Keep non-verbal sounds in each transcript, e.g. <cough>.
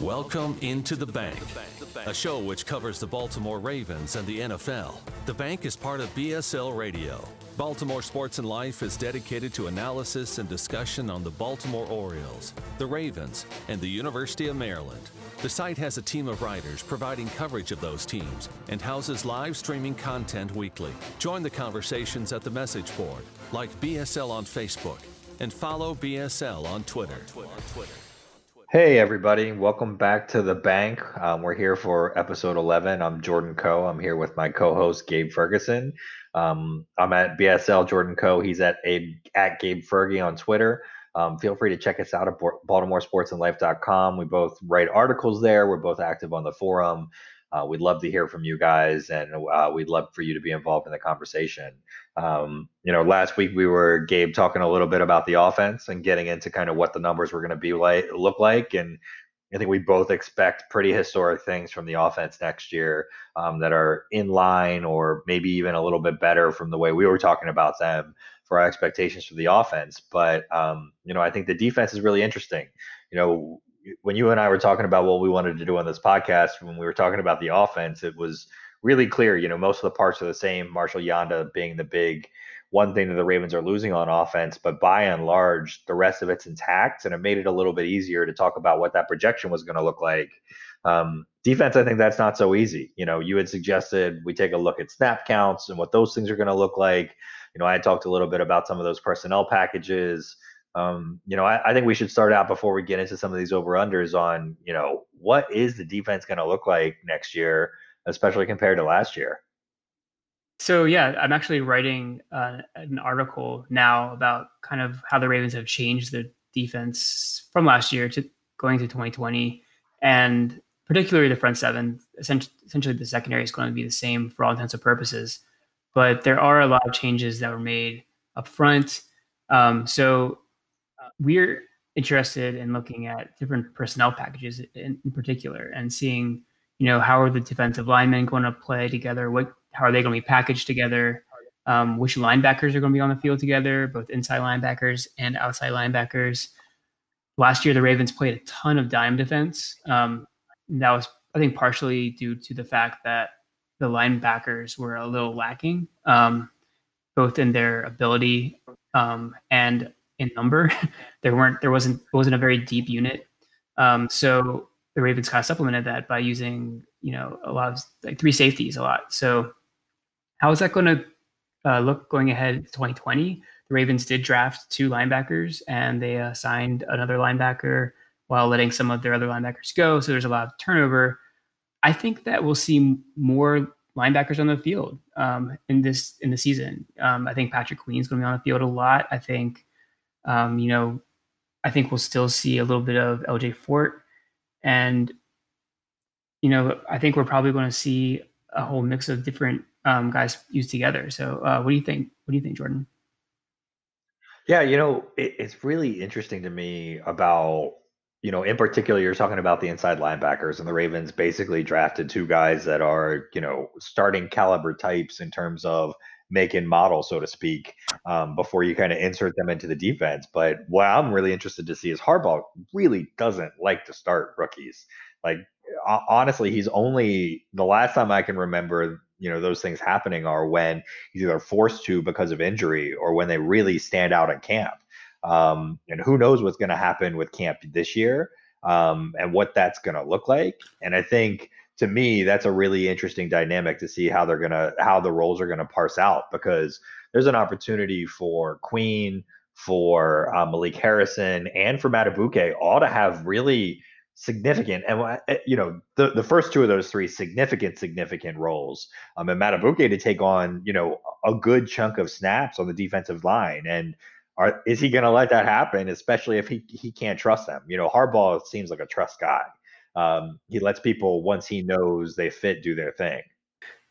Welcome into the bank, a show which covers the Baltimore Ravens and the NFL. The bank is part of BSL Radio. Baltimore Sports and Life is dedicated to analysis and discussion on the Baltimore Orioles, the Ravens, and the University of Maryland. The site has a team of writers providing coverage of those teams and houses live streaming content weekly. Join the conversations at the message board, like BSL on Facebook, and follow BSL on Twitter. Hey, everybody. Welcome back to the bank. Um, we're here for episode 11. I'm Jordan Coe. I'm here with my co host, Gabe Ferguson. Um, I'm at BSL Jordan Coe. He's at, a, at Gabe Fergie on Twitter. Um, feel free to check us out at BaltimoreSportsAndLife.com. We both write articles there. We're both active on the forum. Uh, we'd love to hear from you guys, and uh, we'd love for you to be involved in the conversation. Um, you know, last week we were Gabe talking a little bit about the offense and getting into kind of what the numbers were going to be like, look like, and I think we both expect pretty historic things from the offense next year um, that are in line or maybe even a little bit better from the way we were talking about them for our expectations for the offense. But um, you know, I think the defense is really interesting. You know, when you and I were talking about what we wanted to do on this podcast, when we were talking about the offense, it was really clear. You know, most of the parts are the same. Marshall Yanda being the big one thing that the Ravens are losing on offense, but by and large, the rest of it's intact, and it made it a little bit easier to talk about what that projection was going to look like. Um, defense, I think that's not so easy. You know, you had suggested we take a look at snap counts and what those things are going to look like. You know, I talked a little bit about some of those personnel packages. Um, you know, I, I, think we should start out before we get into some of these over unders on, you know, what is the defense going to look like next year, especially compared to last year. So yeah, I'm actually writing uh, an article now about kind of how the Ravens have changed the defense from last year to going to 2020, and particularly the front seven. Essentially, the secondary is going to be the same for all intents and purposes, but there are a lot of changes that were made up front. Um, so we're interested in looking at different personnel packages in, in, particular and seeing, you know, how are the defensive linemen going to play together? What, how are they going to be packaged together? Um, which linebackers are going to be on the field together, both inside linebackers and outside linebackers. Last year, the Ravens played a ton of dime defense. Um, that was, I think, partially due to the fact that the linebackers were a little lacking, um, both in their ability um, and in number. <laughs> there weren't there wasn't wasn't a very deep unit. Um, so the Ravens kind of supplemented that by using you know a lot of like three safeties a lot. So how is that going to uh, look going ahead to 2020? The Ravens did draft two linebackers and they uh, signed another linebacker while letting some of their other linebackers go. So there's a lot of turnover. I think that we'll see more linebackers on the field um, in this in the season. Um, I think Patrick Queen's going to be on the field a lot. I think um, you know, I think we'll still see a little bit of LJ Fort, and you know, I think we're probably going to see a whole mix of different um, guys used together. So, uh, what do you think? What do you think, Jordan? Yeah, you know, it, it's really interesting to me about, you know, in particular, you're talking about the inside linebackers, and the Ravens basically drafted two guys that are, you know, starting caliber types in terms of make and model, so to speak, um, before you kind of insert them into the defense. But what I'm really interested to see is Harbaugh really doesn't like to start rookies. Like honestly, he's only the last time I can remember, you know, those things happening are when he's either forced to because of injury or when they really stand out at camp. Um, and who knows what's going to happen with camp this year um, and what that's going to look like. And I think to me, that's a really interesting dynamic to see how they're gonna how the roles are gonna parse out because there's an opportunity for Queen, for uh, Malik Harrison, and for Madubuike all to have really significant and eh, you know the the first two of those three significant significant roles um and Madubuike to take on you know a good chunk of snaps on the defensive line and are is he going to let that happen especially if he he can't trust them? You know Harbaugh seems like a trust guy um, he lets people once he knows they fit do their thing.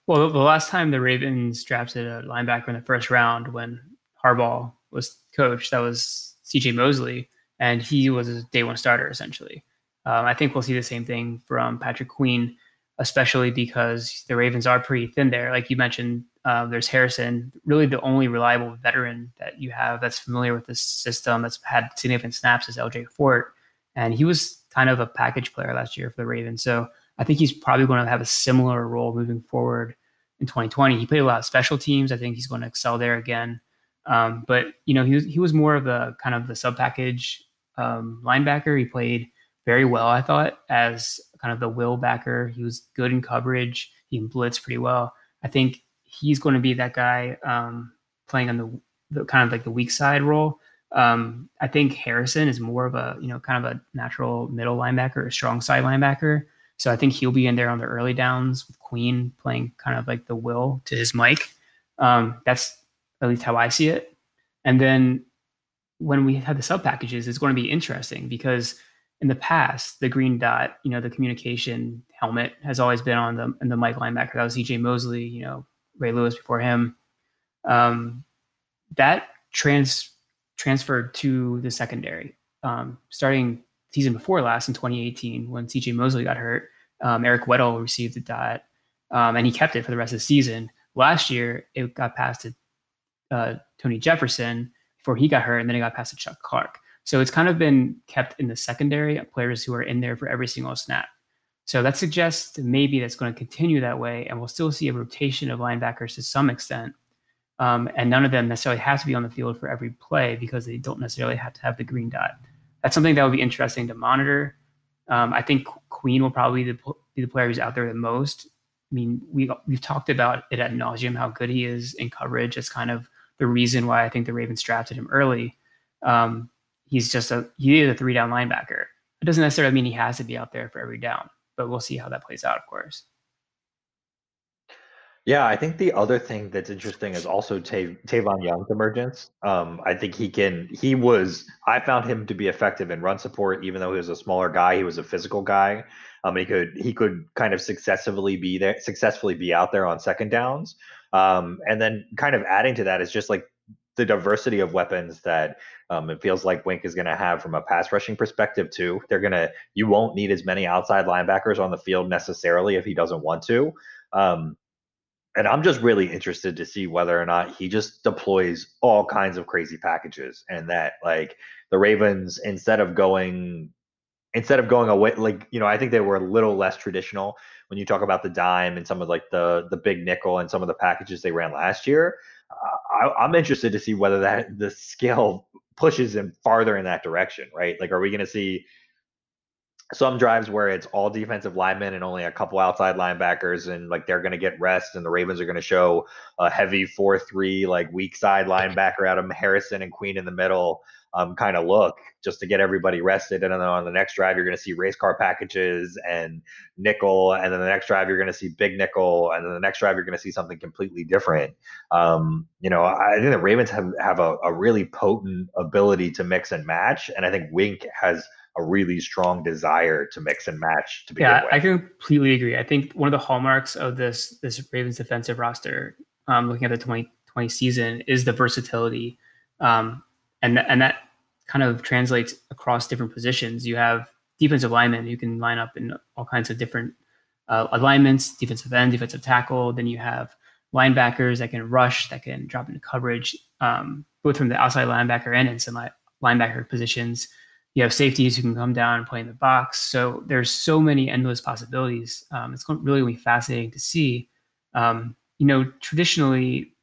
Well, the last time the Ravens drafted a linebacker in the first round when Harbaugh was coach, that was C.J. Mosley, and he was a day one starter essentially. Um, I think we'll see the same thing from Patrick Queen, especially because the Ravens are pretty thin there. Like you mentioned, uh, there's Harrison, really the only reliable veteran that you have that's familiar with this system that's had significant snaps is LJ Fort and he was kind of a package player last year for the Ravens. So I think he's probably going to have a similar role moving forward in 2020. He played a lot of special teams. I think he's going to excel there again. Um, but you know, he was he was more of a kind of the sub package um, linebacker. He played very well, I thought, as kind of the will backer. He was good in coverage. He blitzed pretty well. I think he's going to be that guy um, playing on the, the, kind of like the weak side role. Um, I think Harrison is more of a you know kind of a natural middle linebacker, a strong side linebacker. So I think he'll be in there on the early downs with Queen playing kind of like the will to his Mike. Um, that's at least how I see it. And then when we have the sub packages, it's going to be interesting because in the past, the green dot, you know, the communication helmet has always been on the and the Mike linebacker. That was CJ Mosley, you know, Ray Lewis before him. Um, that trans transferred to the secondary. Um, starting season before last in 2018, when CJ Mosley got hurt, um, Eric Weddle received the dot, um, and he kept it for the rest of the season. Last year, it got passed to uh, Tony Jefferson before he got hurt, and then it got passed to Chuck Clark. So it's kind of been kept in the secondary, players who are in there for every single snap. So that suggests maybe that's going to continue that way, and we'll still see a rotation of linebackers to some extent. Um, and none of them necessarily have to be on the field for every play because they don't necessarily have to have the green dot. That's something that would be interesting to monitor. Um, I think Queen will probably be the, be the player who's out there the most. I mean, we we've talked about it at nauseum how good he is in coverage. It's kind of the reason why I think the Ravens drafted him early. Um, he's just a he is a three down linebacker. It doesn't necessarily mean he has to be out there for every down, but we'll see how that plays out, of course. Yeah, I think the other thing that's interesting is also Tav- Tavon Young's emergence. Um, I think he can. He was. I found him to be effective in run support, even though he was a smaller guy. He was a physical guy. Um, he could he could kind of successfully be there, successfully be out there on second downs. Um, and then kind of adding to that is just like the diversity of weapons that um, it feels like Wink is going to have from a pass rushing perspective too. They're going to you won't need as many outside linebackers on the field necessarily if he doesn't want to. Um, and I'm just really interested to see whether or not he just deploys all kinds of crazy packages and that like the Ravens instead of going instead of going away like you know I think they were a little less traditional when you talk about the dime and some of like the the big nickel and some of the packages they ran last year. Uh, I, I'm interested to see whether that the scale pushes him farther in that direction, right? Like, are we going to see some drives where it's all defensive linemen and only a couple outside linebackers and like they're going to get rest and the ravens are going to show a heavy 4-3 like weak side linebacker of harrison and queen in the middle um, kind of look just to get everybody rested. And then on the next drive you're going to see race car packages and nickel and then the next drive you're going to see big nickel and then the next drive you're going to see something completely different. Um, you know i think the ravens have, have a, a really potent ability to mix and match and i think wink has a really strong desire to mix and match to begin yeah, with. I completely agree. I think one of the hallmarks of this this Ravens defensive roster, um, looking at the 2020 season, is the versatility, um, and and that kind of translates across different positions. You have defensive linemen you can line up in all kinds of different uh, alignments, defensive end, defensive tackle. Then you have linebackers that can rush, that can drop into coverage, um, both from the outside linebacker and in some linebacker positions you have safeties who can come down and play in the box. So there's so many endless possibilities. Um, it's really going to be fascinating to see. Um, you know, traditionally,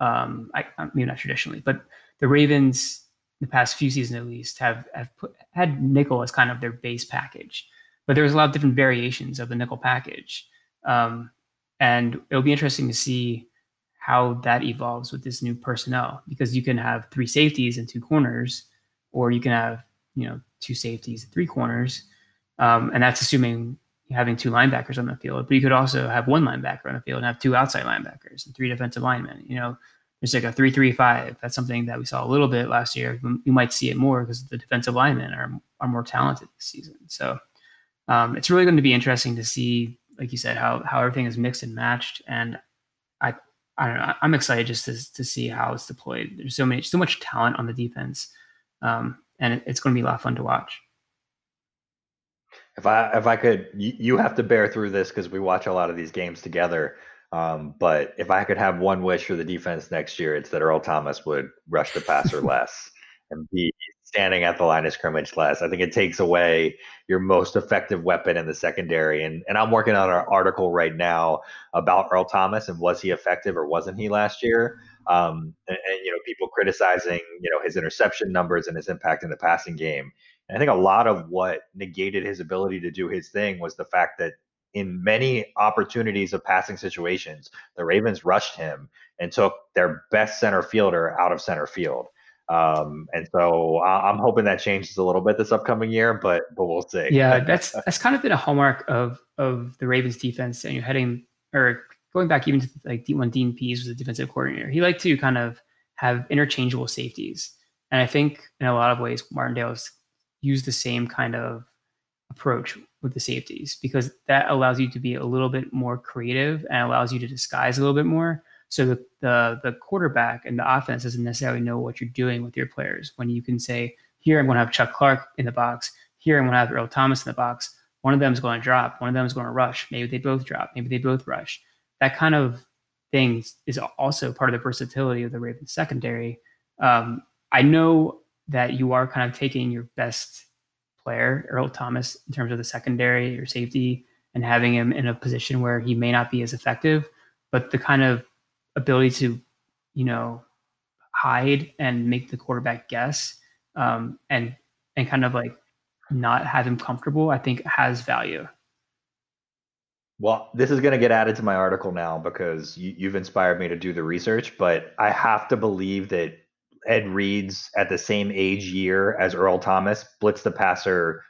um, I, mean not traditionally, but the Ravens, the past few seasons at least, have have put, had nickel as kind of their base package. But there's a lot of different variations of the nickel package, um, and it'll be interesting to see how that evolves with this new personnel because you can have three safeties and two corners, or you can have you know two safeties, three corners, um, and that's assuming having two linebackers on the field. But you could also have one linebacker on the field and have two outside linebackers and three defensive linemen. You know, there's like a three-three-five. That's something that we saw a little bit last year. You might see it more because the defensive linemen are are more talented this season. So um, it's really going to be interesting to see, like you said, how how everything is mixed and matched. And I I don't know. I'm excited just to to see how it's deployed. There's so many so much talent on the defense. Um, and it's going to be a lot of fun to watch. If I if I could, you, have to bear through this because we watch a lot of these games together. Um, but if I could have one wish for the defense next year, it's that Earl Thomas would rush the passer <laughs> less. and be standing at the line of scrimmage less. I think it takes away your most effective weapon in the secondary. And and I'm working on an article right now about Earl Thomas and was he effective or wasn't he last year? Um, and, and, you know, people criticizing you know his interception numbers and his impact in the passing game. And I think a lot of what negated his ability to do his thing was the fact that in many opportunities of passing situations, the Ravens rushed him and took their best center fielder out of center field. Um, and so I'm hoping that changes a little bit this upcoming year, but but we'll see. Yeah, that's that's kind of been a hallmark of of the Ravens defense. And you're heading or going back even to like when Dean Pees was the defensive coordinator, he liked to kind of have interchangeable safeties. And I think in a lot of ways, Martindale's used the same kind of approach with the safeties because that allows you to be a little bit more creative and allows you to disguise a little bit more. So the, the the quarterback and the offense doesn't necessarily know what you're doing with your players. When you can say, here I'm going to have Chuck Clark in the box, here I'm going to have Earl Thomas in the box. One of them is going to drop, one of them is going to rush. Maybe they both drop, maybe they both rush. That kind of thing is also part of the versatility of the Ravens secondary. Um, I know that you are kind of taking your best player, Earl Thomas, in terms of the secondary or safety, and having him in a position where he may not be as effective, but the kind of ability to, you know, hide and make the quarterback guess um, and and kind of like not have him comfortable, I think has value. Well, this is going to get added to my article now because you, have inspired me to do the research. But I have to believe that Ed Reed's at the same age year as Earl Thomas blitz the passer.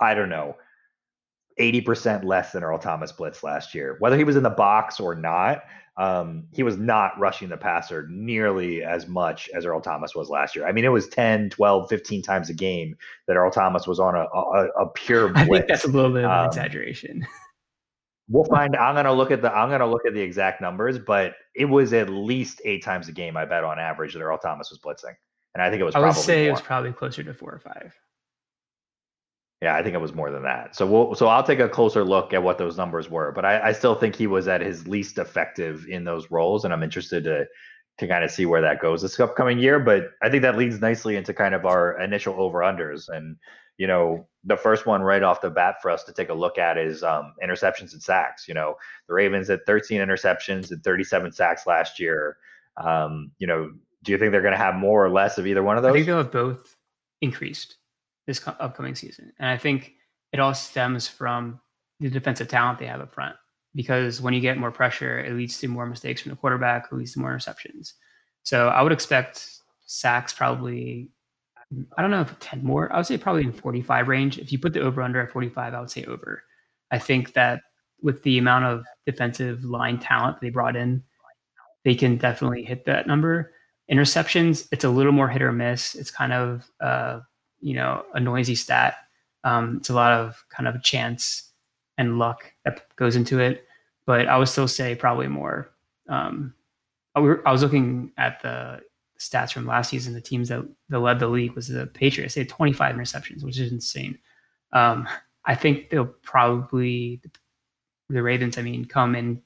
I don't know, 80% less than Earl Thomas blitz last year. Whether he was in the box or not, um, he was not rushing the passer nearly as much as Earl Thomas was last year. I mean, it was 10, 12, 15 times a game that Earl Thomas was on a, a, a pure blitz. <laughs> I think that's a little bit of an um, exaggeration. We'll find i'm going to look at the i'm to look at the exact numbers but it was at least eight times a game i bet on average that earl thomas was blitzing and i think it was i would say more. it was probably closer to four or five yeah i think it was more than that so we'll so i'll take a closer look at what those numbers were but i, I still think he was at his least effective in those roles and i'm interested to to kind of see where that goes this upcoming year but i think that leads nicely into kind of our initial over unders and you know, the first one right off the bat for us to take a look at is um, interceptions and sacks. You know, the Ravens had 13 interceptions and 37 sacks last year. Um, you know, do you think they're going to have more or less of either one of those? I think they'll have both increased this co- upcoming season, and I think it all stems from the defensive talent they have up front. Because when you get more pressure, it leads to more mistakes from the quarterback, who leads to more interceptions. So I would expect sacks probably I don't know if 10 more. I would say probably in 45 range. If you put the over under at 45, I would say over. I think that with the amount of defensive line talent they brought in, they can definitely hit that number. Interceptions, it's a little more hit or miss. It's kind of uh, you know, a noisy stat. Um, it's a lot of kind of chance and luck that goes into it. But I would still say probably more. Um, I, I was looking at the stats from last season, the teams that, that led the league was the Patriots. They had 25 interceptions, which is insane. Um, I think they'll probably the Ravens. I mean, come in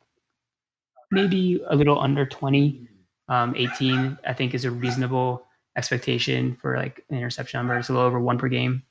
maybe a little under 20. Um, 18, I think, is a reasonable expectation for like interception number. It's a little over one per game.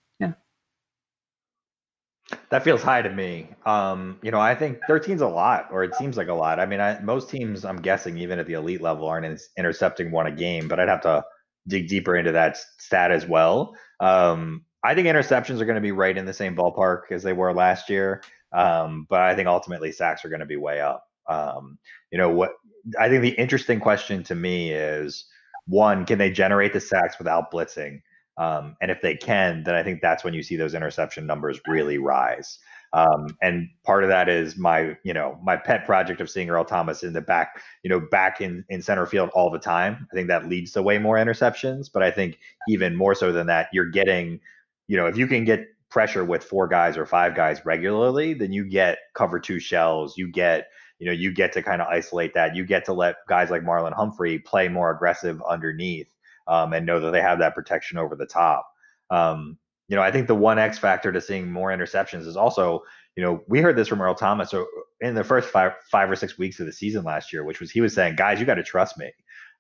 That feels high to me. Um, you know, I think 13 is a lot, or it seems like a lot. I mean, I, most teams, I'm guessing, even at the elite level, aren't intercepting one a game, but I'd have to dig deeper into that stat as well. Um, I think interceptions are going to be right in the same ballpark as they were last year, um, but I think ultimately sacks are going to be way up. Um, you know what? I think the interesting question to me is one: Can they generate the sacks without blitzing? Um, and if they can, then I think that's when you see those interception numbers really rise. Um, and part of that is my, you know, my pet project of seeing Earl Thomas in the back, you know, back in in center field all the time. I think that leads to way more interceptions. But I think even more so than that, you're getting, you know, if you can get pressure with four guys or five guys regularly, then you get cover two shells. You get, you know, you get to kind of isolate that. You get to let guys like Marlon Humphrey play more aggressive underneath um, and know that they have that protection over the top. Um, you know, I think the one X factor to seeing more interceptions is also, you know, we heard this from Earl Thomas in the first five five or six weeks of the season last year, which was he was saying, guys, you got to trust me.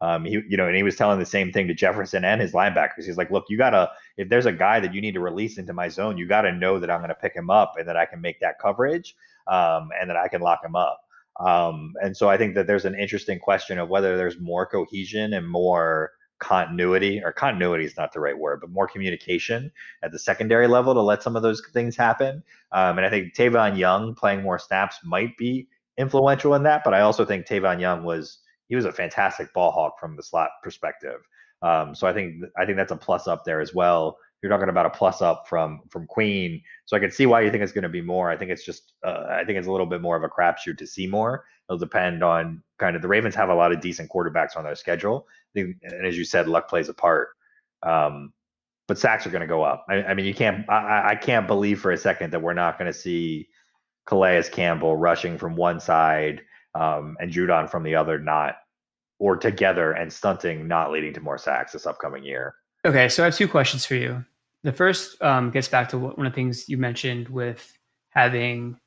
Um, he, you know, and he was telling the same thing to Jefferson and his linebackers. He's like, look, you gotta, if there's a guy that you need to release into my zone, you gotta know that I'm gonna pick him up and that I can make that coverage, um, and that I can lock him up. Um, and so I think that there's an interesting question of whether there's more cohesion and more continuity, or continuity is not the right word, but more communication at the secondary level to let some of those things happen. Um, and I think Tavon Young playing more snaps might be influential in that, but I also think Tavon Young was he was a fantastic ball hawk from the slot perspective. Um, so I think I think that's a plus up there as well. You're talking about a plus up from from Queen, so I can see why you think it's going to be more. I think it's just uh, I think it's a little bit more of a crapshoot to see more. It'll depend on kind of the Ravens have a lot of decent quarterbacks on their schedule, and as you said, luck plays a part. Um, but sacks are going to go up. I, I mean, you can't. I, I, can't believe for a second that we're not going to see Calais Campbell rushing from one side um, and Judon from the other, not or together and stunting, not leading to more sacks this upcoming year. Okay, so I have two questions for you. The first um, gets back to one of the things you mentioned with having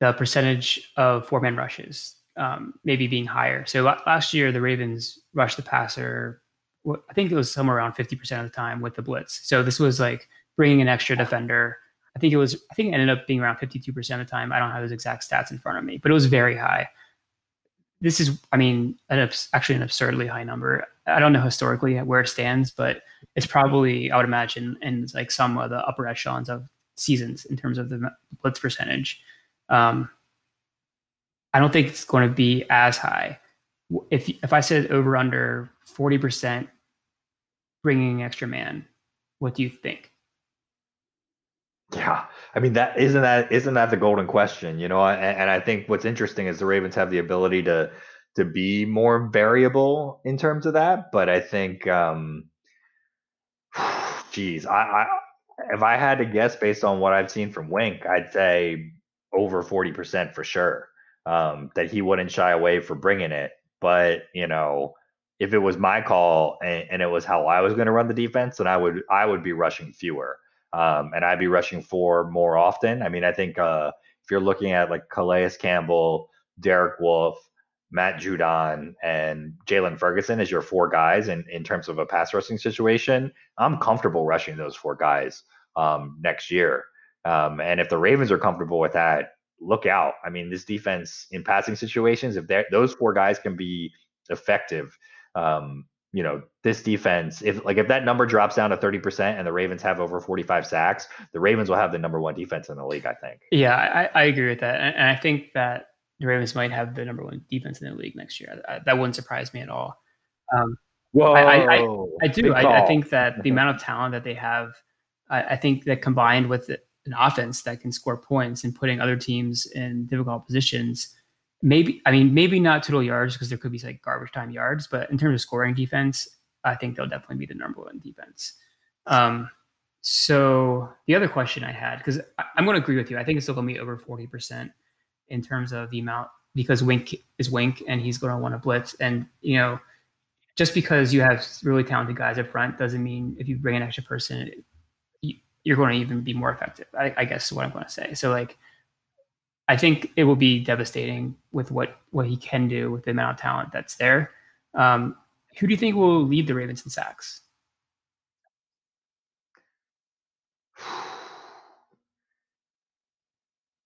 the percentage of four man rushes um, maybe being higher. So last year, the Ravens rushed the passer, I think it was somewhere around 50% of the time with the blitz. So this was like bringing an extra defender. I think it was, I think it ended up being around 52% of the time. I don't have those exact stats in front of me, but it was very high this is, I mean, an, actually an absurdly high number. I don't know historically where it stands, but it's probably, I would imagine, in like some of the upper echelons of seasons in terms of the blitz percentage. Um, I don't think it's going to be as high. If if I said over under forty percent, bringing an extra man, what do you think? Yeah, I mean that isn't that isn't that the golden question, you know? And, and, I think what's interesting is the Ravens have the ability to to be more variable in terms of that. But I think, um, <sighs> geez, I, I if I had to guess based on what I've seen from Wink, I'd say over forty percent for sure. Um, that he wouldn't shy away for bringing it. But you know, if it was my call and, and it was how I was going to run the defense, then I would I would be rushing fewer um, and I'd be rushing four more often. I mean, I think uh, if you're looking at like Calais Campbell, Derek Wolfe, Matt Judon, and Jaylon Ferguson as your four guys in, in terms of a pass rushing situation, I'm comfortable rushing those four guys um, next year. Um, and if the Ravens are comfortable with that, look out. I mean, this defense in passing situations, if those four guys can be effective, um, you know, this defense, if like if that number drops down to 30% and the Ravens have over 45 sacks, the Ravens will have the number one defense in the league, I think. Yeah, I, I agree with that. And, I think that the Ravens might have the number one defense in the league next year. I, that wouldn't surprise me at all. Um, Whoa, I, I, I do. I, think that the <laughs> amount of talent that they have, I, think that combined with an offense that can score points and putting other teams in difficult positions, maybe I mean maybe not total yards because there could be like garbage time yards, but in terms of scoring defense, I think they'll definitely be the number one defense. Um, so the other question I had because I'm going to agree with you, I think it's still going to be over forty percent in terms of the amount because Wink is Wink and he's going to want to blitz, and you know just because you have really talented guys up front doesn't mean if you bring an extra person, you're going to even be more effective. I, I guess is what I'm going to say. So like I think it will be devastating with what what he can do with the amount of talent that's there. Um, who do you think will lead the Ravens in sacks? <sighs>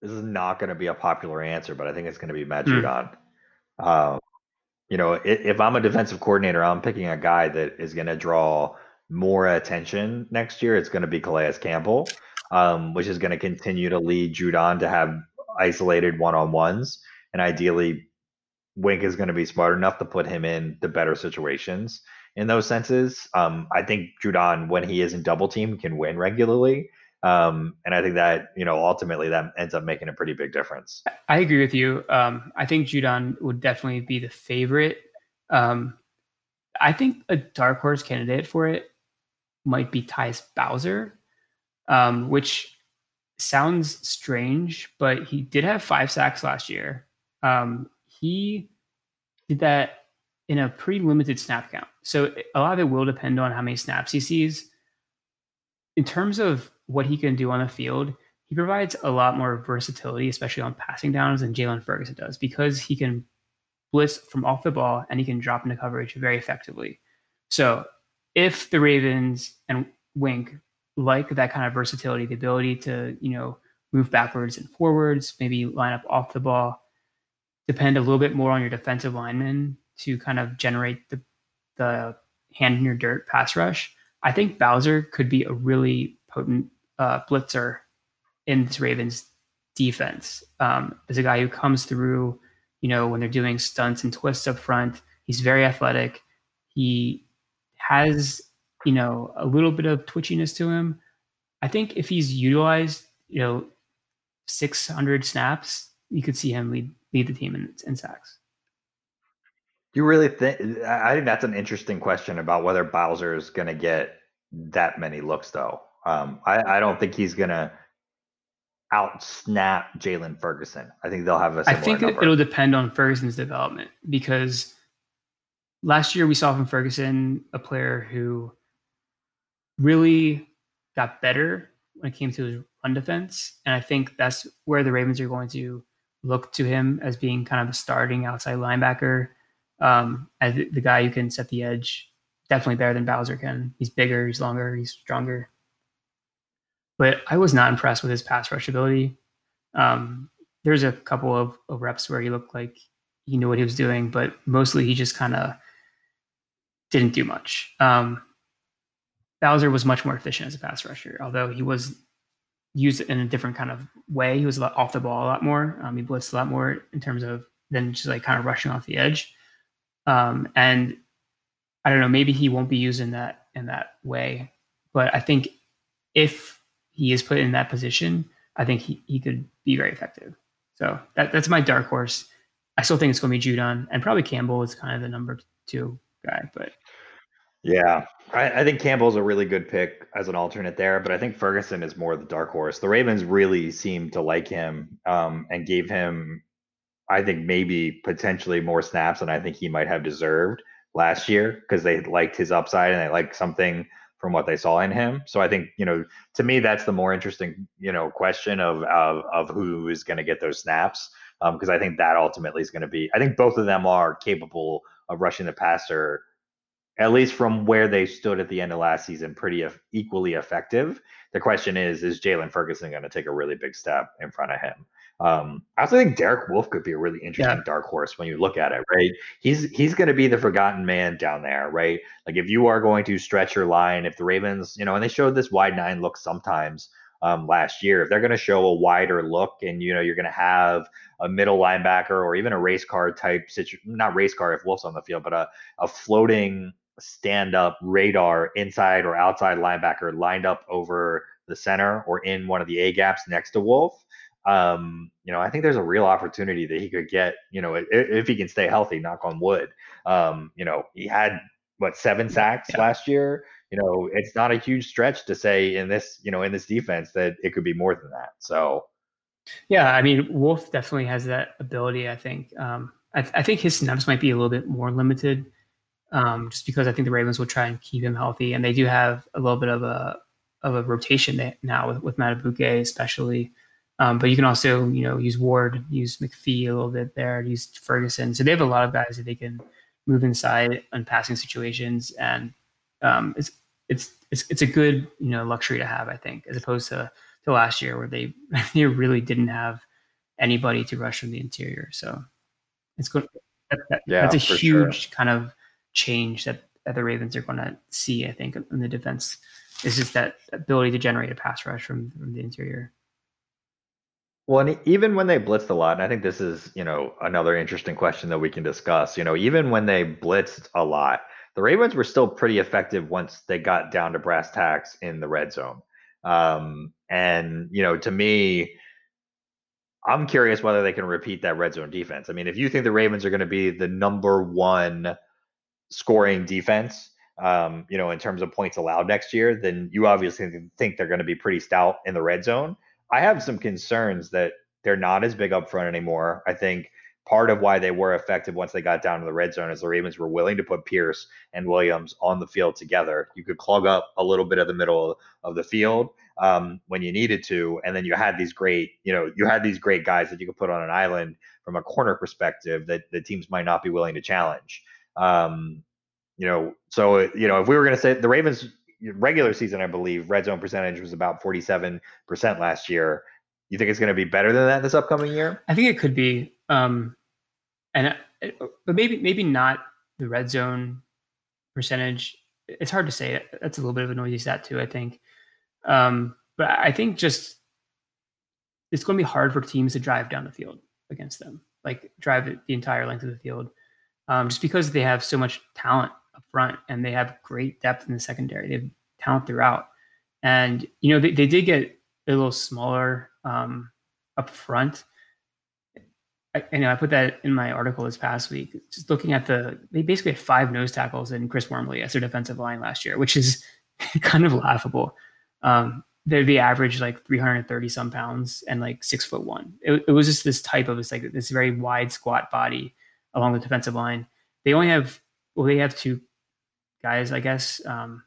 This is not going to be a popular answer, but I think it's going to be Matt mm. Judon. Uh, you know, if, if I'm a defensive coordinator, I'm picking a guy that is going to draw more attention next year. It's going to be Calais Campbell, um, which is going to continue to lead Judon to have isolated one on ones. And ideally, Wink is going to be smart enough to put him in the better situations in those senses. Um, I think Judon, when he is in double team, can win regularly. Um, and I think that, you know, ultimately that ends up making a pretty big difference. I agree with you. Um, I think Judon would definitely be the favorite. Um, I think a dark horse candidate for it might be Tyus Bowser, um, which sounds strange, but he did have five sacks last year. Um, he did that in a pretty limited snap count. So a lot of it will depend on how many snaps he sees. In terms of what he can do on the field, he provides a lot more versatility, especially on passing downs, than Jaylon Ferguson does, because he can blitz from off the ball and he can drop into coverage very effectively. So if the Ravens and Wink like that kind of versatility, the ability to, you know, move backwards and forwards, maybe line up off the ball, depend a little bit more on your defensive linemen to kind of generate the the hand in your dirt pass rush. I think Bowser could be a really potent uh, blitzer in this Ravens defense. Um, as a guy who comes through, you know, when they're doing stunts and twists up front, he's very athletic. He has, you know, a little bit of twitchiness to him. I think if he's utilized, you know, 600 snaps, you could see him lead lead the team in, in sacks. You really think? I think that's an interesting question about whether Bowser is going to get that many looks, though. Um, I, I don't think he's going to out snap Jaylon Ferguson. I think they'll have a. I think number. it'll depend on Ferguson's development because last year we saw from Ferguson a player who really got better when it came to his run defense, and I think that's where the Ravens are going to look to him as being kind of a starting outside linebacker, um, as the guy who can set the edge. Definitely better than Bowser can. He's bigger, he's longer, he's stronger but I was not impressed with his pass rush ability. Um, there's a couple of, of reps where he looked like he knew what he was doing, but mostly he just kind of didn't do much. Um, Bowser was much more efficient as a pass rusher, although he was used in a different kind of way. He was off the ball a lot more. Um, he blitzed a lot more in terms of than just like kind of rushing off the edge. Um, and I don't know, maybe he won't be used in that in that way. But I think if he is put in that position, I think he, he could be very effective. So that, that's my dark horse. I still think it's going to be Judon and probably Campbell is kind of the number two guy, but yeah, I, I, think Campbell's a really good pick as an alternate there, but I think Ferguson is more the dark horse. The Ravens really seemed to like him um, and gave him, I think, maybe potentially more snaps than I think he might have deserved last year because they liked his upside and they liked something from what they saw in him. So I think, you know, to me, that's the more interesting, you know, question of of, of who is going to get those snaps. Because um, I think that ultimately is going to be, I think both of them are capable of rushing the passer, at least from where they stood at the end of last season, pretty equally effective. The question is, is Jaylon Ferguson going to take a really big step in front of him? Um, I also think Derek Wolfe could be a really interesting yeah. dark horse when you look at it, right? He's he's going to be the forgotten man down there, right? Like if you are going to stretch your line, if the Ravens, you know, and they showed this wide nine look sometimes um, last year, if they're going to show a wider look, and you know you're going to have a middle linebacker or even a race car type situation, not race car if Wolfe's on the field, but a a floating stand up radar inside or outside linebacker lined up over the center or in one of the A gaps next to Wolfe um, you know, I think there's a real opportunity that he could get, you know, if, if he can stay healthy, knock on wood. Um, you know, he had what seven sacks yeah. last year. You know, it's not a huge stretch to say in this, you know, in this defense that it could be more than that. So, yeah, I mean, Wolfe definitely has that ability. I think. Um, I, th- I think his snaps might be a little bit more limited, um, just because I think the Ravens will try and keep him healthy, and they do have a little bit of a of a rotation now with with Madubuike, especially. Um, but you can also, you know, use Ward, use McPhee a little bit there, use Ferguson. So they have a lot of guys that they can move inside on passing situations, and um, it's it's it's it's a good you know luxury to have, I think, as opposed to to last year where they <laughs> they really didn't have anybody to rush from the interior. So it's good. That, that, yeah, that's a huge sure. kind of change that, that the Ravens are going to see, I think, in the defense. Is just that ability to generate a pass rush from, from the interior. Well, and even when they blitzed a lot, and I think this is, you know, another interesting question that we can discuss. You know, even when they blitzed a lot, the Ravens were still pretty effective once they got down to brass tacks in the red zone. Um, and you know, to me, I'm curious whether they can repeat that red zone defense. I mean, if you think the Ravens are going to be the number one scoring defense, um, you know, in terms of points allowed next year, then you obviously think they're going to be pretty stout in the red zone. I have some concerns that they're not as big up front anymore. I think part of why they were effective once they got down to the red zone is the Ravens were willing to put Pierce and Williams on the field together. You could clog up a little bit of the middle of the field um, when you needed to, and then you had these great, you know, you had these great guys that you could put on an island from a corner perspective that the teams might not be willing to challenge. Um, you know, so you know, if we were going to say the Ravens regular season, I believe red zone percentage was about forty-seven percent last year. You think it's going to be better than that this upcoming year? I think it could be, um, and uh, but maybe maybe not the red zone percentage. It's hard to say. That's a little bit of a noisy stat too. I think, um, but I think just it's going to be hard for teams to drive down the field against them, like drive the entire length of the field, um, just because they have so much talent up front and they have great depth in the secondary. They have talent throughout, and you know they, they did get a little smaller um, up front. I, know I put that in my article this past week. Just looking at the, they basically had five nose tackles in Chris Wormley as their defensive line last year, which is <laughs> kind of laughable. Um, they'd be average like 330 some pounds and like six foot one. It, it was just this type of, it's like this very wide squat body along the defensive line. They only have, well, they have two guys, I guess. Um,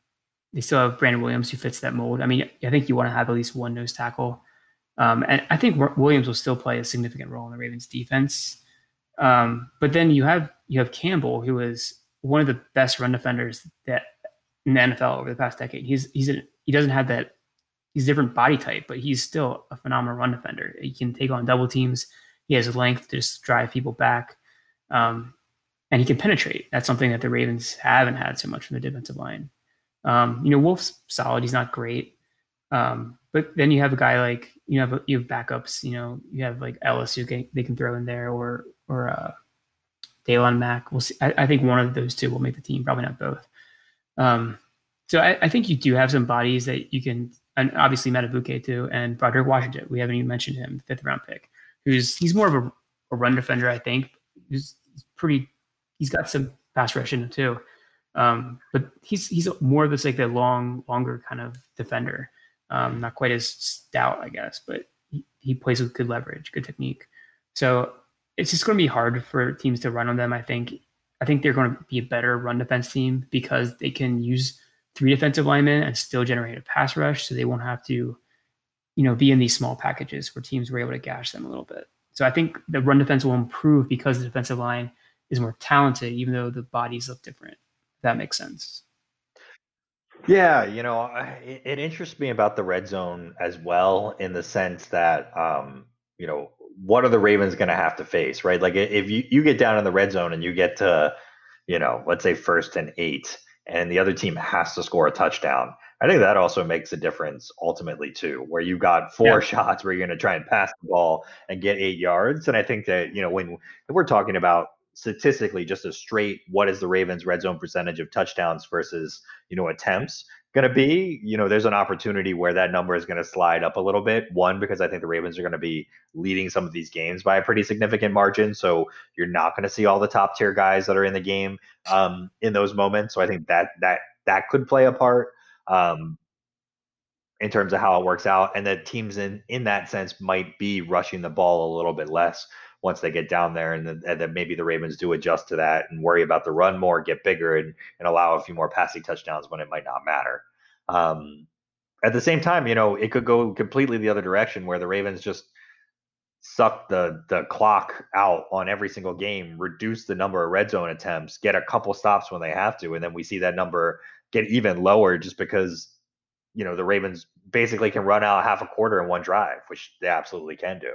they still have Brandon Williams who fits that mold. I mean, I think you want to have at least one nose tackle. Um, and I think Williams will still play a significant role in the Ravens defense. Um, but then you have you have Campbell, who is one of the best run defenders that in the NFL over the past decade. He's he's a, he doesn't have that he's different body type, but he's still a phenomenal run defender. He can take on double teams. He has length to just drive people back, um, and he can penetrate. That's something that the Ravens haven't had so much from the defensive line. Um, you know, Wolfe's solid. He's not great, um, but then you have a guy like you have you have backups. You know, you have like Ellis who can, they can throw in there, or or uh, Daylon Mack. We'll see. I, I, think one of those two will make the team. Probably not both. Um, so I, I, think you do have some bodies that you can, and obviously Madubuike too, and Broderick Washington. We haven't even mentioned him, fifth round pick, who's he's more of a, a run defender, I think. He's, he's pretty. He's got some pass rush in him too. Um, but he's he's more of this like the long, longer kind of defender. Um, not quite as stout, I guess, but he, he plays with good leverage, good technique. So it's just going to be hard for teams to run on them. I think. I think they're going to be a better run defense team because they can use three defensive linemen and still generate a pass rush, so they won't have to, you know, be in these small packages where teams were able to gash them a little bit. So I think the run defense will improve because the defensive line is more talented, even though the bodies look different that makes sense. Yeah, you know, it, it interests me about the red zone as well in the sense that, um, you know, what are the Ravens going to have to face, right? Like if you, you get down in the red zone and you get to, you know, let's say first and eight, and the other team has to score a touchdown. I think that also makes a difference ultimately too, where you've got four yeah. shots where you're going to try and pass the ball and get eight yards. And I think that you know when we're talking about statistically just a straight what is the Ravens red zone percentage of touchdowns versus you know attempts going to be? You know there's an opportunity where that number is going to slide up a little bit. One because I think the Ravens are going to be leading some of these games by a pretty significant margin so you're not going to see all the top tier guys that are in the game um, in those moments. So I think that that that could play a part um, in terms of how it works out. And that teams in in that sense might be rushing the ball a little bit less once they get down there, and then, and then maybe the Ravens do adjust to that and worry about the run more, get bigger, and and allow a few more passing touchdowns when it might not matter. Um, at the same time, you know, it could go completely the other direction where the Ravens just suck the the clock out on every single game, reduce the number of red zone attempts, get a couple stops when they have to, and then we see that number get even lower just because you know the Ravens basically can run out half a quarter in one drive, which they absolutely can do.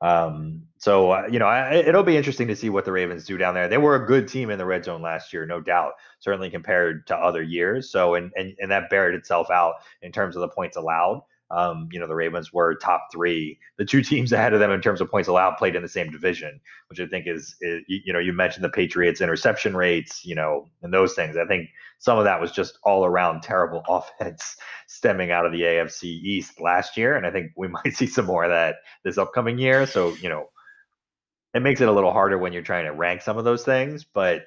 Um, so uh, you know, I, it'll be interesting to see what the Ravens do down there. They were a good team in the red zone last year, no doubt, certainly compared to other years. So and and and that bared itself out in terms of the points allowed. Um, you know, the Ravens were top three. The two <laughs> teams ahead of them in terms of points allowed played in the same division, which I think is, is you know, you mentioned the Patriots interception rates, you know, and those things. I think some of that was just all around terrible <laughs> offense stemming out of the AFC East last year. And I think we <laughs> might see some more of that this upcoming year. So, you know, it makes it a little harder when you're trying to rank some of those things. But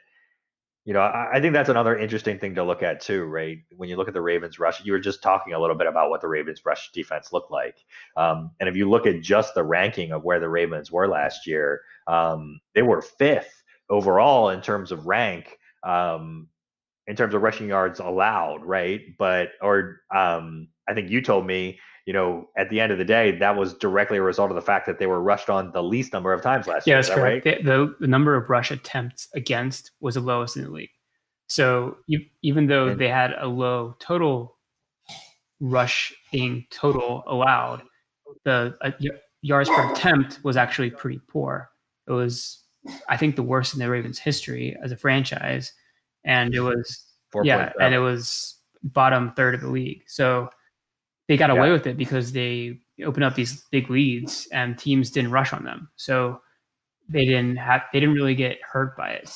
you know, I, I, think that's another interesting thing to look at too, right? When you look at the Ravens rush, you were just talking a little bit about what the Ravens rush defense looked like. Um, and if you look at just the ranking of where the Ravens were last year, um, they were fifth overall in terms of rank, um, in terms of rushing yards allowed, right? But, or um, I think you told me you know, at the end of the day, that was directly a result of the fact that they were rushed on the least number of times last yeah, year. Yeah, that's correct. Right? The, the, number of rush attempts against was the lowest in the league. So you, even though and, they had a low total rushing total allowed, the uh, yards per attempt was actually pretty poor. It was, I think, the worst in the Ravens' history as a franchise, and it was yeah, and it was bottom third of the league. So they got away yeah. with it because they opened up these big leads and teams didn't rush on them. So they didn't have they didn't really get hurt by it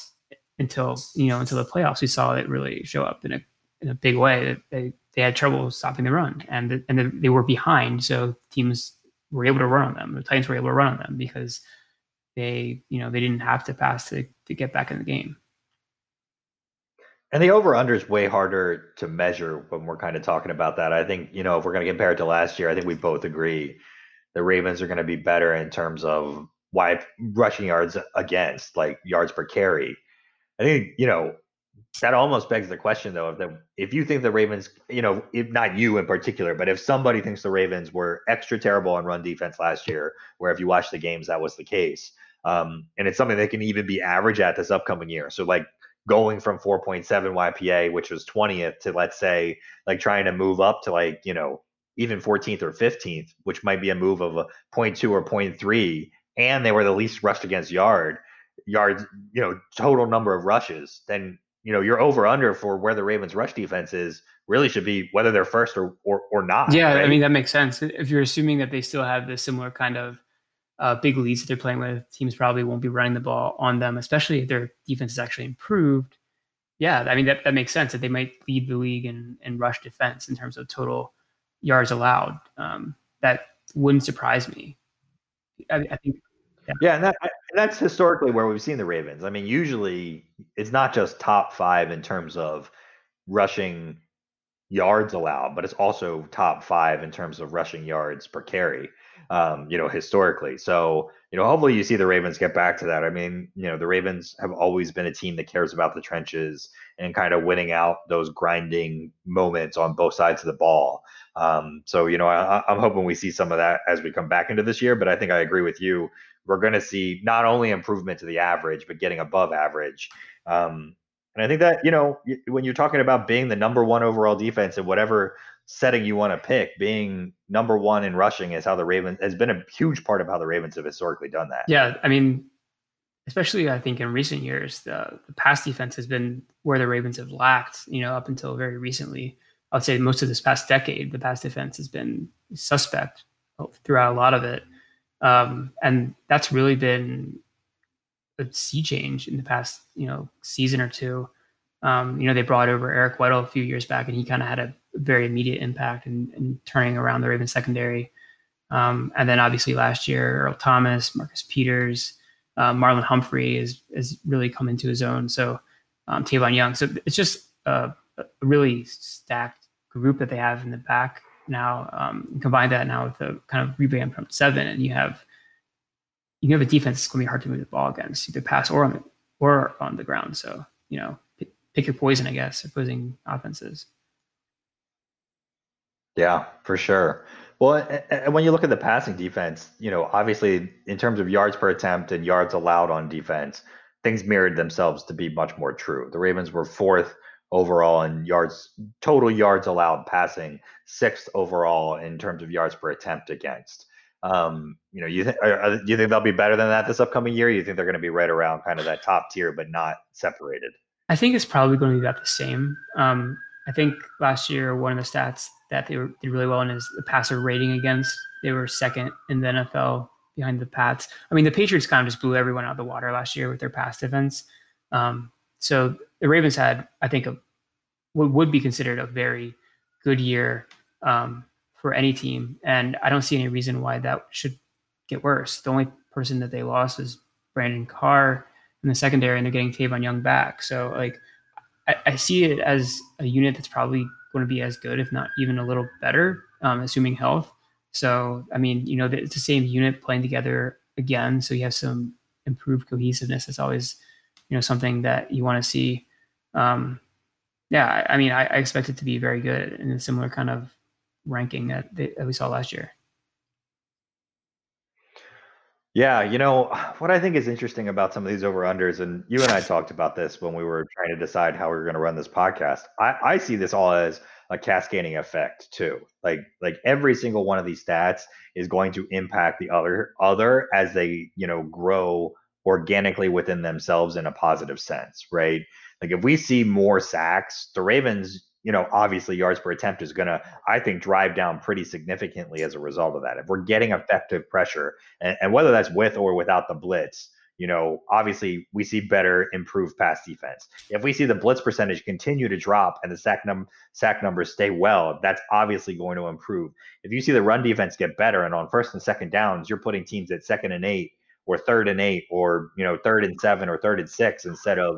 until you know until the playoffs. We saw it really show up in a in a big way. They they had trouble stopping the run and the, and the, they were behind, so teams were able to run on them. The Titans were able to run on them because they you know they didn't have to pass to to get back in the game. And the over under is way harder to measure when we're kind of talking about that. I think, you know, if we're going to compare it to last year, I think we both agree the Ravens are going to be better in terms of why rushing yards against, like yards per carry. I think, you know, that almost begs the question though if the, if you think the Ravens, you know, if not you in particular, but if somebody thinks the Ravens were extra terrible on run defense last year, where if you watch the games that was the case, um, and it's something they can even be average at this upcoming year. So like going from 4.7 YPA, which was 20th, to let's say like trying to move up to like, you know, even 14th or 15th, which might be a move of a 0.2 or 0.3, and they were the least rushed against yard, yards, you know, total number of rushes, then you know your over under for where the Ravens rush defense is really should be whether they're first or or, or not. Yeah, right? I mean that makes sense. If you're assuming that they still have the similar kind of uh, big leads that they're playing with, teams probably won't be running the ball on them, especially if their defense is actually improved. Yeah, I mean that, that makes sense that they might lead the league in, in rush defense in terms of total yards allowed. Um, that wouldn't surprise me. I, I think. Yeah, yeah and, that, and that's historically where we've seen the Ravens. I mean, usually it's not just top five in terms of rushing yards allowed, but it's also top five in terms of rushing yards per carry um, you know, historically. So, you know, hopefully you see the Ravens get back to that. I mean, you know, the Ravens have always been a team that cares about the trenches and kind of winning out those grinding moments on both sides of the ball. Um, so, you know, I, I'm hoping we see some of that as we come back into this year. But I think I agree with you. We're going to see not only improvement to the average, but getting above average. Um, and I think that, you know, when you're talking about being the number one overall defense in whatever setting you want to pick, being number one in rushing is how the Ravens has been a huge part of how the Ravens have historically done that. Yeah, I mean, especially I think in recent years, the, the pass defense has been where the Ravens have lacked. You know, up until very recently, I would say most of this past decade, the pass defense has been suspect throughout a lot of it, um, and that's really been a sea change in the past, you know, season or two. Um, you know, they brought over Eric Weddle a few years back, and he kind of had a very immediate impact in turning around the Ravens secondary. Um, and then obviously last year, Earl Thomas, Marcus Peters, uh, Marlon Humphrey is is really come into his own. So um, Tavon Young. So it's just a, a, really stacked group that they have in the back now. Um, combine that now with the kind of revamp front seven, and you have you have a defense that's going to be hard to move the ball against, either pass or on the, or on the ground. So you know, pick, pick your poison, I guess, opposing offenses. Yeah, for sure. Well, and when you look at the passing defense, you know, obviously in terms of yards per attempt and yards allowed on defense, things mirrored themselves to be much more true. The Ravens were fourth overall in yards, total yards allowed passing, sixth overall in terms of yards per attempt against. Um, you know, you th- you think they'll be better than that this upcoming year? you think they're going to be right around kind of that top tier, but not separated? I think it's probably going to be about the same. Um, I think last year one of the stats that they were, did really well in is the passer rating against. They were second in the NFL behind the Pats. I mean, the Patriots kind of just blew everyone out of the water last year with their pass defense. Um, so the Ravens had, I think, a, what would be considered a very good year um, for any team, and I don't see any reason why that should get worse. The only person that they lost is Brandon Carr in the secondary, and they're getting Tavon Young back. So, like, I, I, see it as a unit that's probably going to be as good, if not even a little better, um, assuming health. So, I mean, you know, it's the same unit playing together again. So you have some improved cohesiveness. It's always, you know, something that you want to see. Um, yeah, I, I mean, I, I, expect it to be very good in a similar kind of ranking that, that we saw last year. Yeah, you know, <sighs> what I think is interesting about some of these over unders, and you and I talked about this when we were trying to decide how we were going to run this podcast. I, I see this all as a cascading effect too. Like like every single one of these stats is going to impact the other other as they, you know, grow organically within themselves in a positive sense, right? Like if we see more sacks, the Ravens, you know, obviously yards per attempt is going to, I think, drive down pretty significantly as a result of that. If we're getting effective pressure, and, and whether that's with or without the blitz, you know, obviously we see better improved pass defense. If we see the blitz percentage continue to drop and the sack num sack numbers stay well, that's obviously going to improve. If you see the run defense get better and on first and second downs, you're putting teams at second and eight or third and eight or you know third and seven or third and six instead of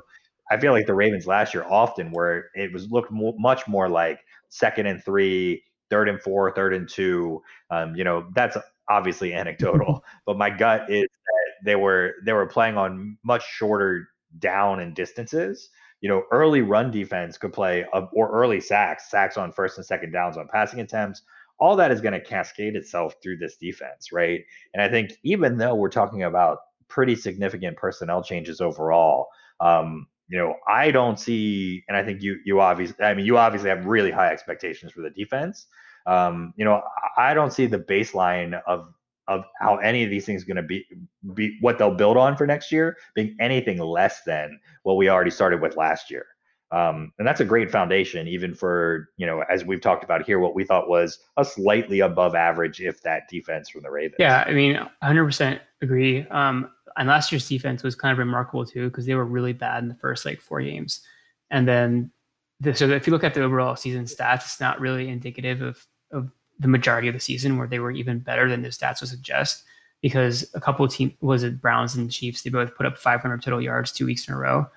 I feel like the Ravens last year often where it was looked mo- much more like second and three, third and four, third and two. Um, you know, that's obviously anecdotal, <laughs> but my gut is that they were they were playing on much shorter down and distances. You know, early run defense could play a, or early sacks, sacks on first and second downs on passing attempts. All that is going to cascade itself through this defense, right? And I think even though we're talking about pretty significant personnel changes overall, um, you know, I don't see, and I think you you obviously, I mean, you obviously have really high expectations for the defense. Um, you know, I don't see the baseline of of how any of these things going to be be what they'll build on for next year being anything less than what we already started with last year. Um, and that's a great foundation, even for you know, as we've talked about here, what we thought was a slightly above average, if that defense from the Ravens. Yeah, I mean, 100% agree. Um, and last year's defense was kind of remarkable too because they were really bad in the first like four games, and then the, so if you look at the overall season stats, it's not really indicative of of the majority of the season where they were even better than the stats would suggest. Because a couple of teams was it Browns and Chiefs, they both put up 500 total yards two weeks in a row,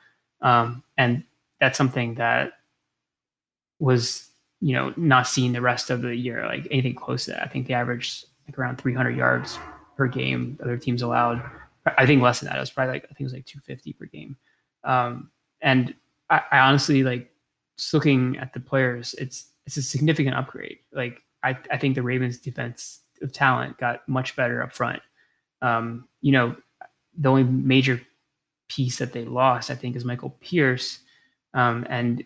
um, and that's something that was you know not seen the rest of the year like anything close to that. I think they averaged like around 300 yards per game. Other teams allowed I think less than that. It was probably like I think it was like 250 per game. Um, and I, I, honestly like just looking at the players, it's it's a significant upgrade. Like I, I think the Ravens defense of talent got much better up front. Um, you know, the only major piece that they lost, I think, is Michael Pierce. Um, and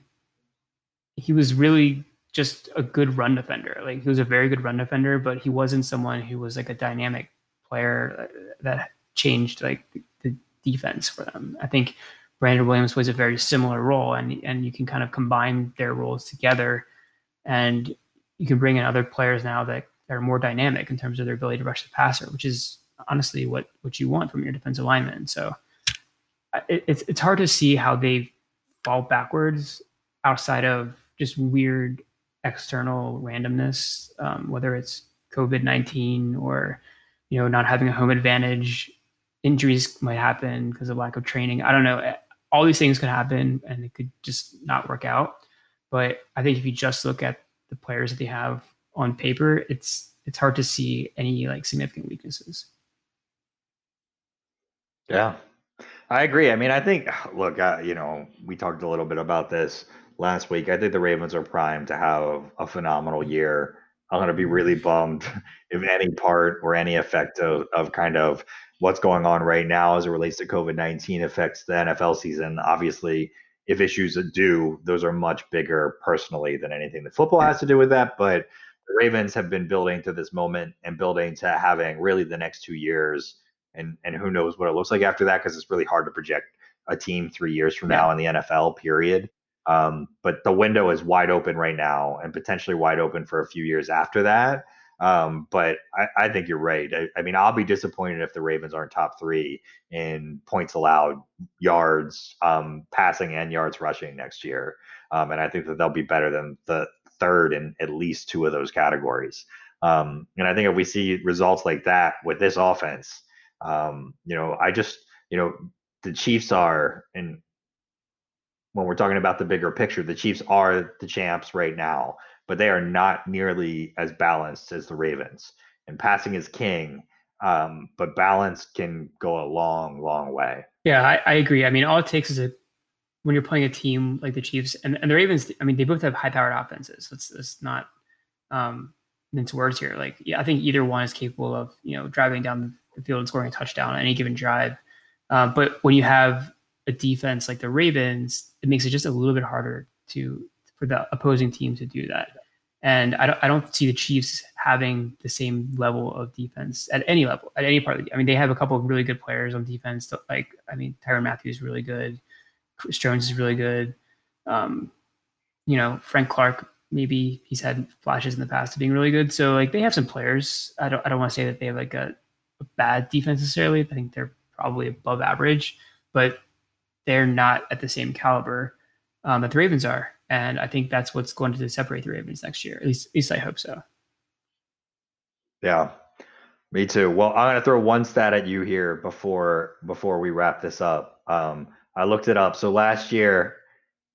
he was really just a good run defender. Like he was a very good run defender, but he wasn't someone who was like a dynamic player that changed like the defense for them. I think Brandon Williams plays a very similar role, and and you can kind of combine their roles together, and you can bring in other players now that are more dynamic in terms of their ability to rush the passer, which is honestly what what you want from your defensive lineman. So it, it's it's hard to see how they fall backwards outside of just weird external randomness, um, whether it's COVID nineteen or you know not having a home advantage injuries might happen because of lack of training. I don't know. All these things could happen and it could just not work out. But I think if you just look at the players that they have on paper, it's it's hard to see any like significant weaknesses. Yeah, I agree. I mean, I think look, uh, you know, we talked a little bit about this last week. I think the Ravens are primed to have a phenomenal year. I'm going to be really bummed <laughs> if any part or any effect of, of kind of what's going on right now as it relates to COVID 19 affects the NFL season. Obviously, if issues do, those are much bigger personally than anything that football has to do with that. But the Ravens have been building to this moment and building to having really the next two years. And, and who knows what it looks like after that because it's really hard to project a team three years from now in the NFL, period. Um, but the window is wide open right now and potentially wide open for a few years after that. Um, but I, I, think you're right. I, I, mean, I'll be disappointed if the Ravens aren't top three in points allowed, yards, um, passing, and yards rushing next year. Um, and I think that they'll be better than the third in at least two of those categories. Um, and I think if we see results like that with this offense, um, you know, I just, you know, the Chiefs are, and when we're talking about the bigger picture, the Chiefs are the champs right now, but they are not nearly as balanced as the Ravens. And passing is king, um, but balance can go a long, long way. Yeah, I, I, agree. I mean, all it takes is a when you're playing a team like the Chiefs and, and the Ravens. I mean, they both have high-powered offenses. Let's, let's not um, mince words here. Like, yeah, I think either one is capable of you know driving down the field and scoring a touchdown on any given drive. Uh, but when you have a defense like the Ravens, it makes it just a little bit harder to for the opposing team to do that. And I don't, I don't see the Chiefs having the same level of defense at any level, at any part of the. I mean, they have a couple of really good players on defense. Like, I mean, Tyrann Mathieu is really good. Chris Jones is really good. Um, you know, Frank Clark, maybe he's had flashes in the past of being really good. So like they have some players. I don't, I don't want to say that they have like a, a bad defense necessarily. I think they're probably above average, but they're not at the same caliber um, that the Ravens are. And I think that's what's going to separate the Ravens next year. At least, at least I hope so. Yeah, me too. Well, I'm going to throw one stat at you here before before we wrap this up. Um, I looked it up. So last year,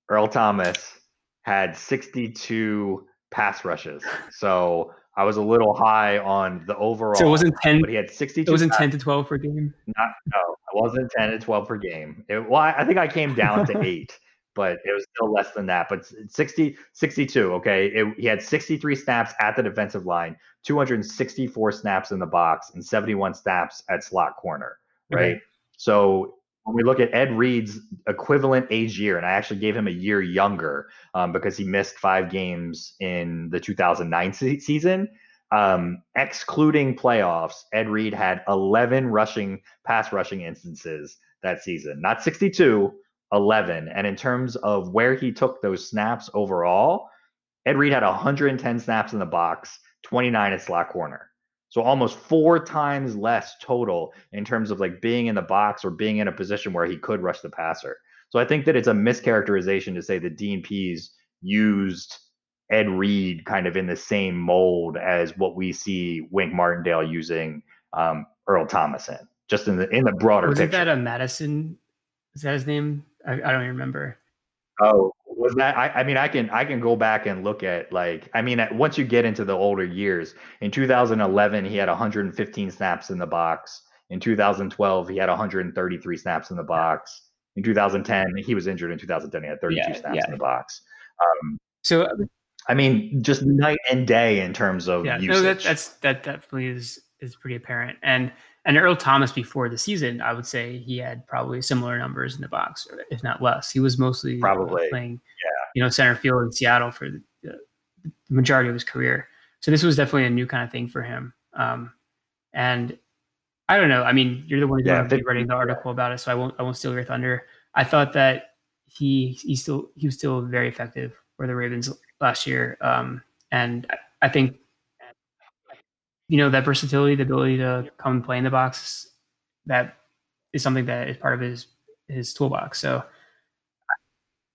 Earl Thomas had 62 pass rushes. So I was a little high on the overall. So it wasn't 10, but he had 62. It wasn't 10 to 12 per game. Not no, it wasn't 10 to 12 per game. It, well, I, I think I came down to <laughs> eight, but it was still less than that. But 60, 62. Okay, it, he had 63 snaps at the defensive line, 264 snaps in the box, and 71 snaps at slot corner. Right. Okay. So when we look at Ed Reed's equivalent age year, and I actually gave him a year younger um, because he missed five games in the 2009 se- season. Um, excluding playoffs, Ed Reed had 11 rushing pass rushing instances that season, not 62, 11. And in terms of where he took those snaps overall, Ed Reed had 110 snaps in the box, 29 at slot corner. So almost four times less total in terms of like being in the box or being in a position where he could rush the passer. So I think that it's a mischaracterization to say that Dean Pees used Ed Reed kind of in the same mold as what we see Wink Martindale using um, Earl Thomas in, just in the in the broader Was picture. that a Mattison? Is that his name? I, I don't even remember. Oh, was that I, I mean I can I can go back and look at like I mean once you get into the older years in 2011 he had 115 snaps in the box in 2012 he had 133 snaps in the box in 2010 he was injured in 2010 he had 32 yeah, snaps yeah. in the box um, so I mean just night and day in terms of yeah usage. no that, that's that definitely is is pretty apparent and and Earl Thomas before the season, I would say he had probably similar numbers in the box, if not less. He was mostly probably playing, yeah. you know, center field in Seattle for the, the, majority of his career. So this was definitely a new kind of thing for him. Um, and I don't know. I mean, you're the one who's yeah, be writing the article about it, so I won't I won't steal your thunder. I thought that he he still he was still very effective for the Ravens last year, um, and I think you know that versatility, the ability to come and play in the box, that is something that is part of his his toolbox. So.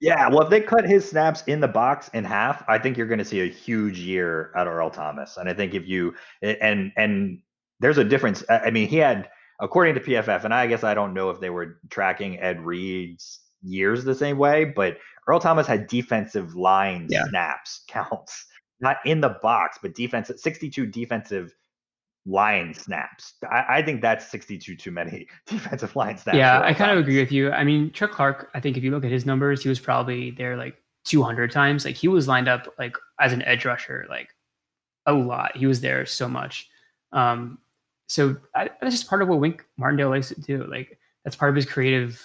Yeah, well, if they cut his snaps in the box in half, I think you're going to see a huge year out of Earl Thomas. And I think if you and and there's a difference. I mean, he had according to PFF, and I guess I don't know if they were tracking Ed Reed's years the same way, but Earl Thomas had defensive line yeah. snaps <laughs> counts, not in the box, but defensive 62 defensive line snaps. I, I, think that's 62 too many <laughs> defensive line snaps. Yeah, I kind of agree with you. I mean, Chuck Clark, I think if you look at his numbers, he was probably there like 200 times. Like he was lined up like as an edge rusher, like a lot. He was there so much. Um, so I, that's just part of what Wink Martindale likes to do. Like that's part of his creative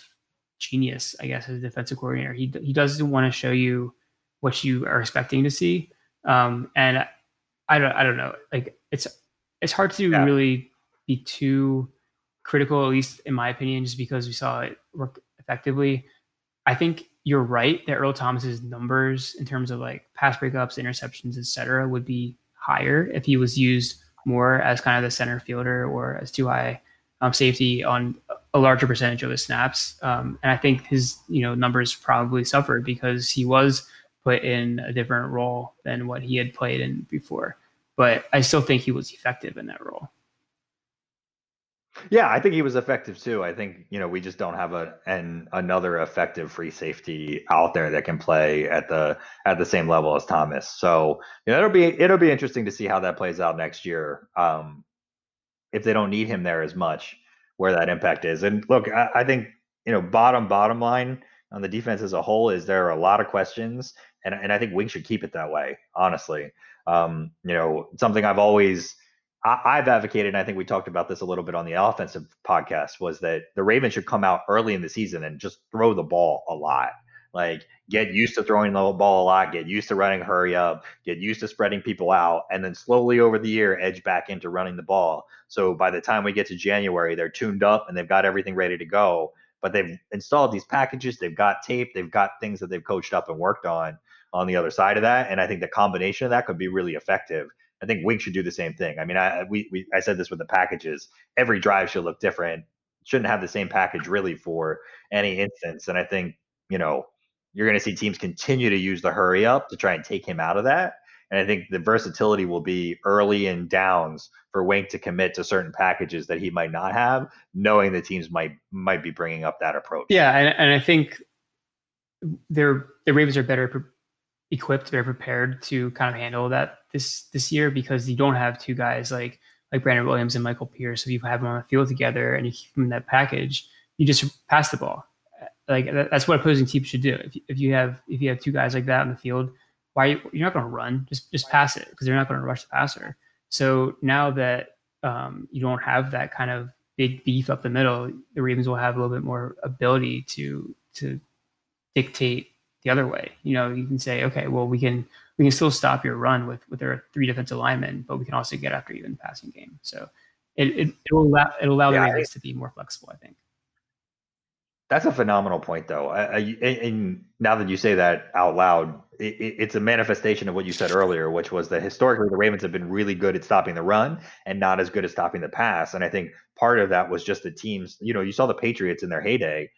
genius, I guess, as a defensive coordinator. He he doesn't want to show you what you are expecting to see. Um, and I don't I don't know. Like it's it's hard to yeah. really be too critical, at least in my opinion, just because we saw it work effectively. I think you're right that Earl Thomas's numbers in terms of like pass breakups, interceptions, etc., would be higher if he was used more as kind of the center fielder or as two high um, safety on a larger percentage of his snaps. Um, and I think his you know numbers probably suffered because he was put in a different role than what he had played in before but I still think he was effective in that role. Yeah, I think he was effective too. I think you know we just don't have a an another effective free safety out there that can play at the at the same level as Thomas. So you know, it'll be it'll be interesting to see how that plays out next year. Um, if they don't need him there as much, where that impact is. And look, I, I think you know bottom bottom line on the defense as a whole is there are a lot of questions, and and I think Wink should keep it that way. Honestly, um, you know something I've always I, have advocated, and I think we talked about this a little bit on the offensive podcast, was that the Ravens should come out early in the season and just throw the ball a lot. Like get used to throwing the ball a lot, get used to running hurry up, get used to spreading people out, and then slowly over the year edge back into running the ball. So by the time we get to January, they're tuned up and they've got everything ready to go. But they've installed these packages, they've got tape, they've got things that they've coached up and worked on on the other side of that. And I think the combination of that could be really effective. I think Wink should do the same thing. I mean, I we, we I said this with the packages. Every drive should look different. Shouldn't have the same package really for any instance. And I think you know you're going to see teams continue to use the hurry up to try and take him out of that. And I think the versatility will be early in downs for Wink to commit to certain packages that he might not have, knowing the teams might might be bringing up that approach. Yeah, and, and I think they're the Ravens are better equipped, better prepared to kind of handle that this this year because you don't have two guys like like Brandon Williams and Michael Pierce. If you have them on the field together and you keep them in that package, you just pass the ball. Like that's what opposing teams should do. If, if you have if you have two guys like that in the field, why you, are not going to run? Just just pass it because they're not going to rush the passer. So now that um, you don't have that kind of big beef up the middle, the Ravens will have a little bit more ability to to dictate the other way. You know, you can say, okay, well, we can we can still stop your run with with our three defensive linemen, but we can also get after you in the passing game. So it it, it will allow it will allow yeah, the Ravens to be more flexible. I think. That's a phenomenal point, though. I, I, and now that you say that out loud, it, it's a manifestation of what you said earlier, which was that historically the Ravens have been really good at stopping the run and not as good at stopping the pass. And I think part of that was just the teams. You know, you saw the Patriots in their heyday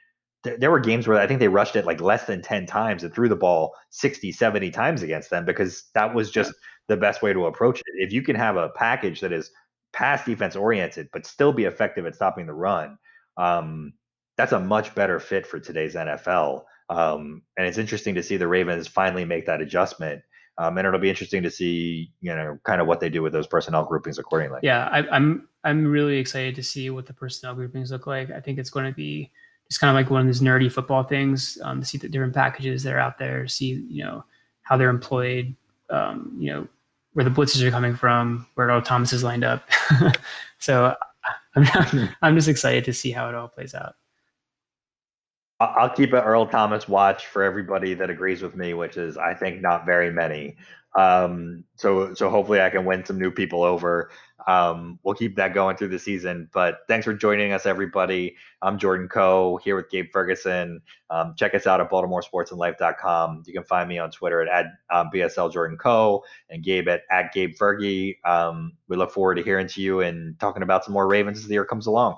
there were games where I think they rushed it like less than 10 times and threw the ball 60, 70 times against them because that was just the best way to approach it. If you can have a package that is pass defense oriented, but still be effective at stopping the run, um, that's a much better fit for today's NFL. Um, and it's interesting to see the Ravens finally make that adjustment. Um, and it'll be interesting to see, you know, kind of what they do with those personnel groupings accordingly. Yeah, I, I'm I'm really excited to see what the personnel groupings look like. I think it's going to be it's kind of like one of those nerdy football things um, to see the different packages that are out there, see you know how they're employed, um, you know where the blitzes are coming from, where Earl Thomas is lined up. <laughs> so <laughs> I'm not, I'm just excited to see how it all plays out. I'll keep an Earl Thomas watch for everybody that agrees with me, which is I think not very many. Um, so so hopefully I can win some new people over. Um, we'll keep that going through the season. But thanks for joining us, everybody. I'm Jordan Coe here with Gabe Ferguson. Um, check us out at BaltimoreSportsAndLife.com. You can find me on Twitter at, at um, BSL Jordan Coe and Gabe at, at Gabe Fergie. Um, we look forward to hearing to you and talking about some more Ravens as the year comes along.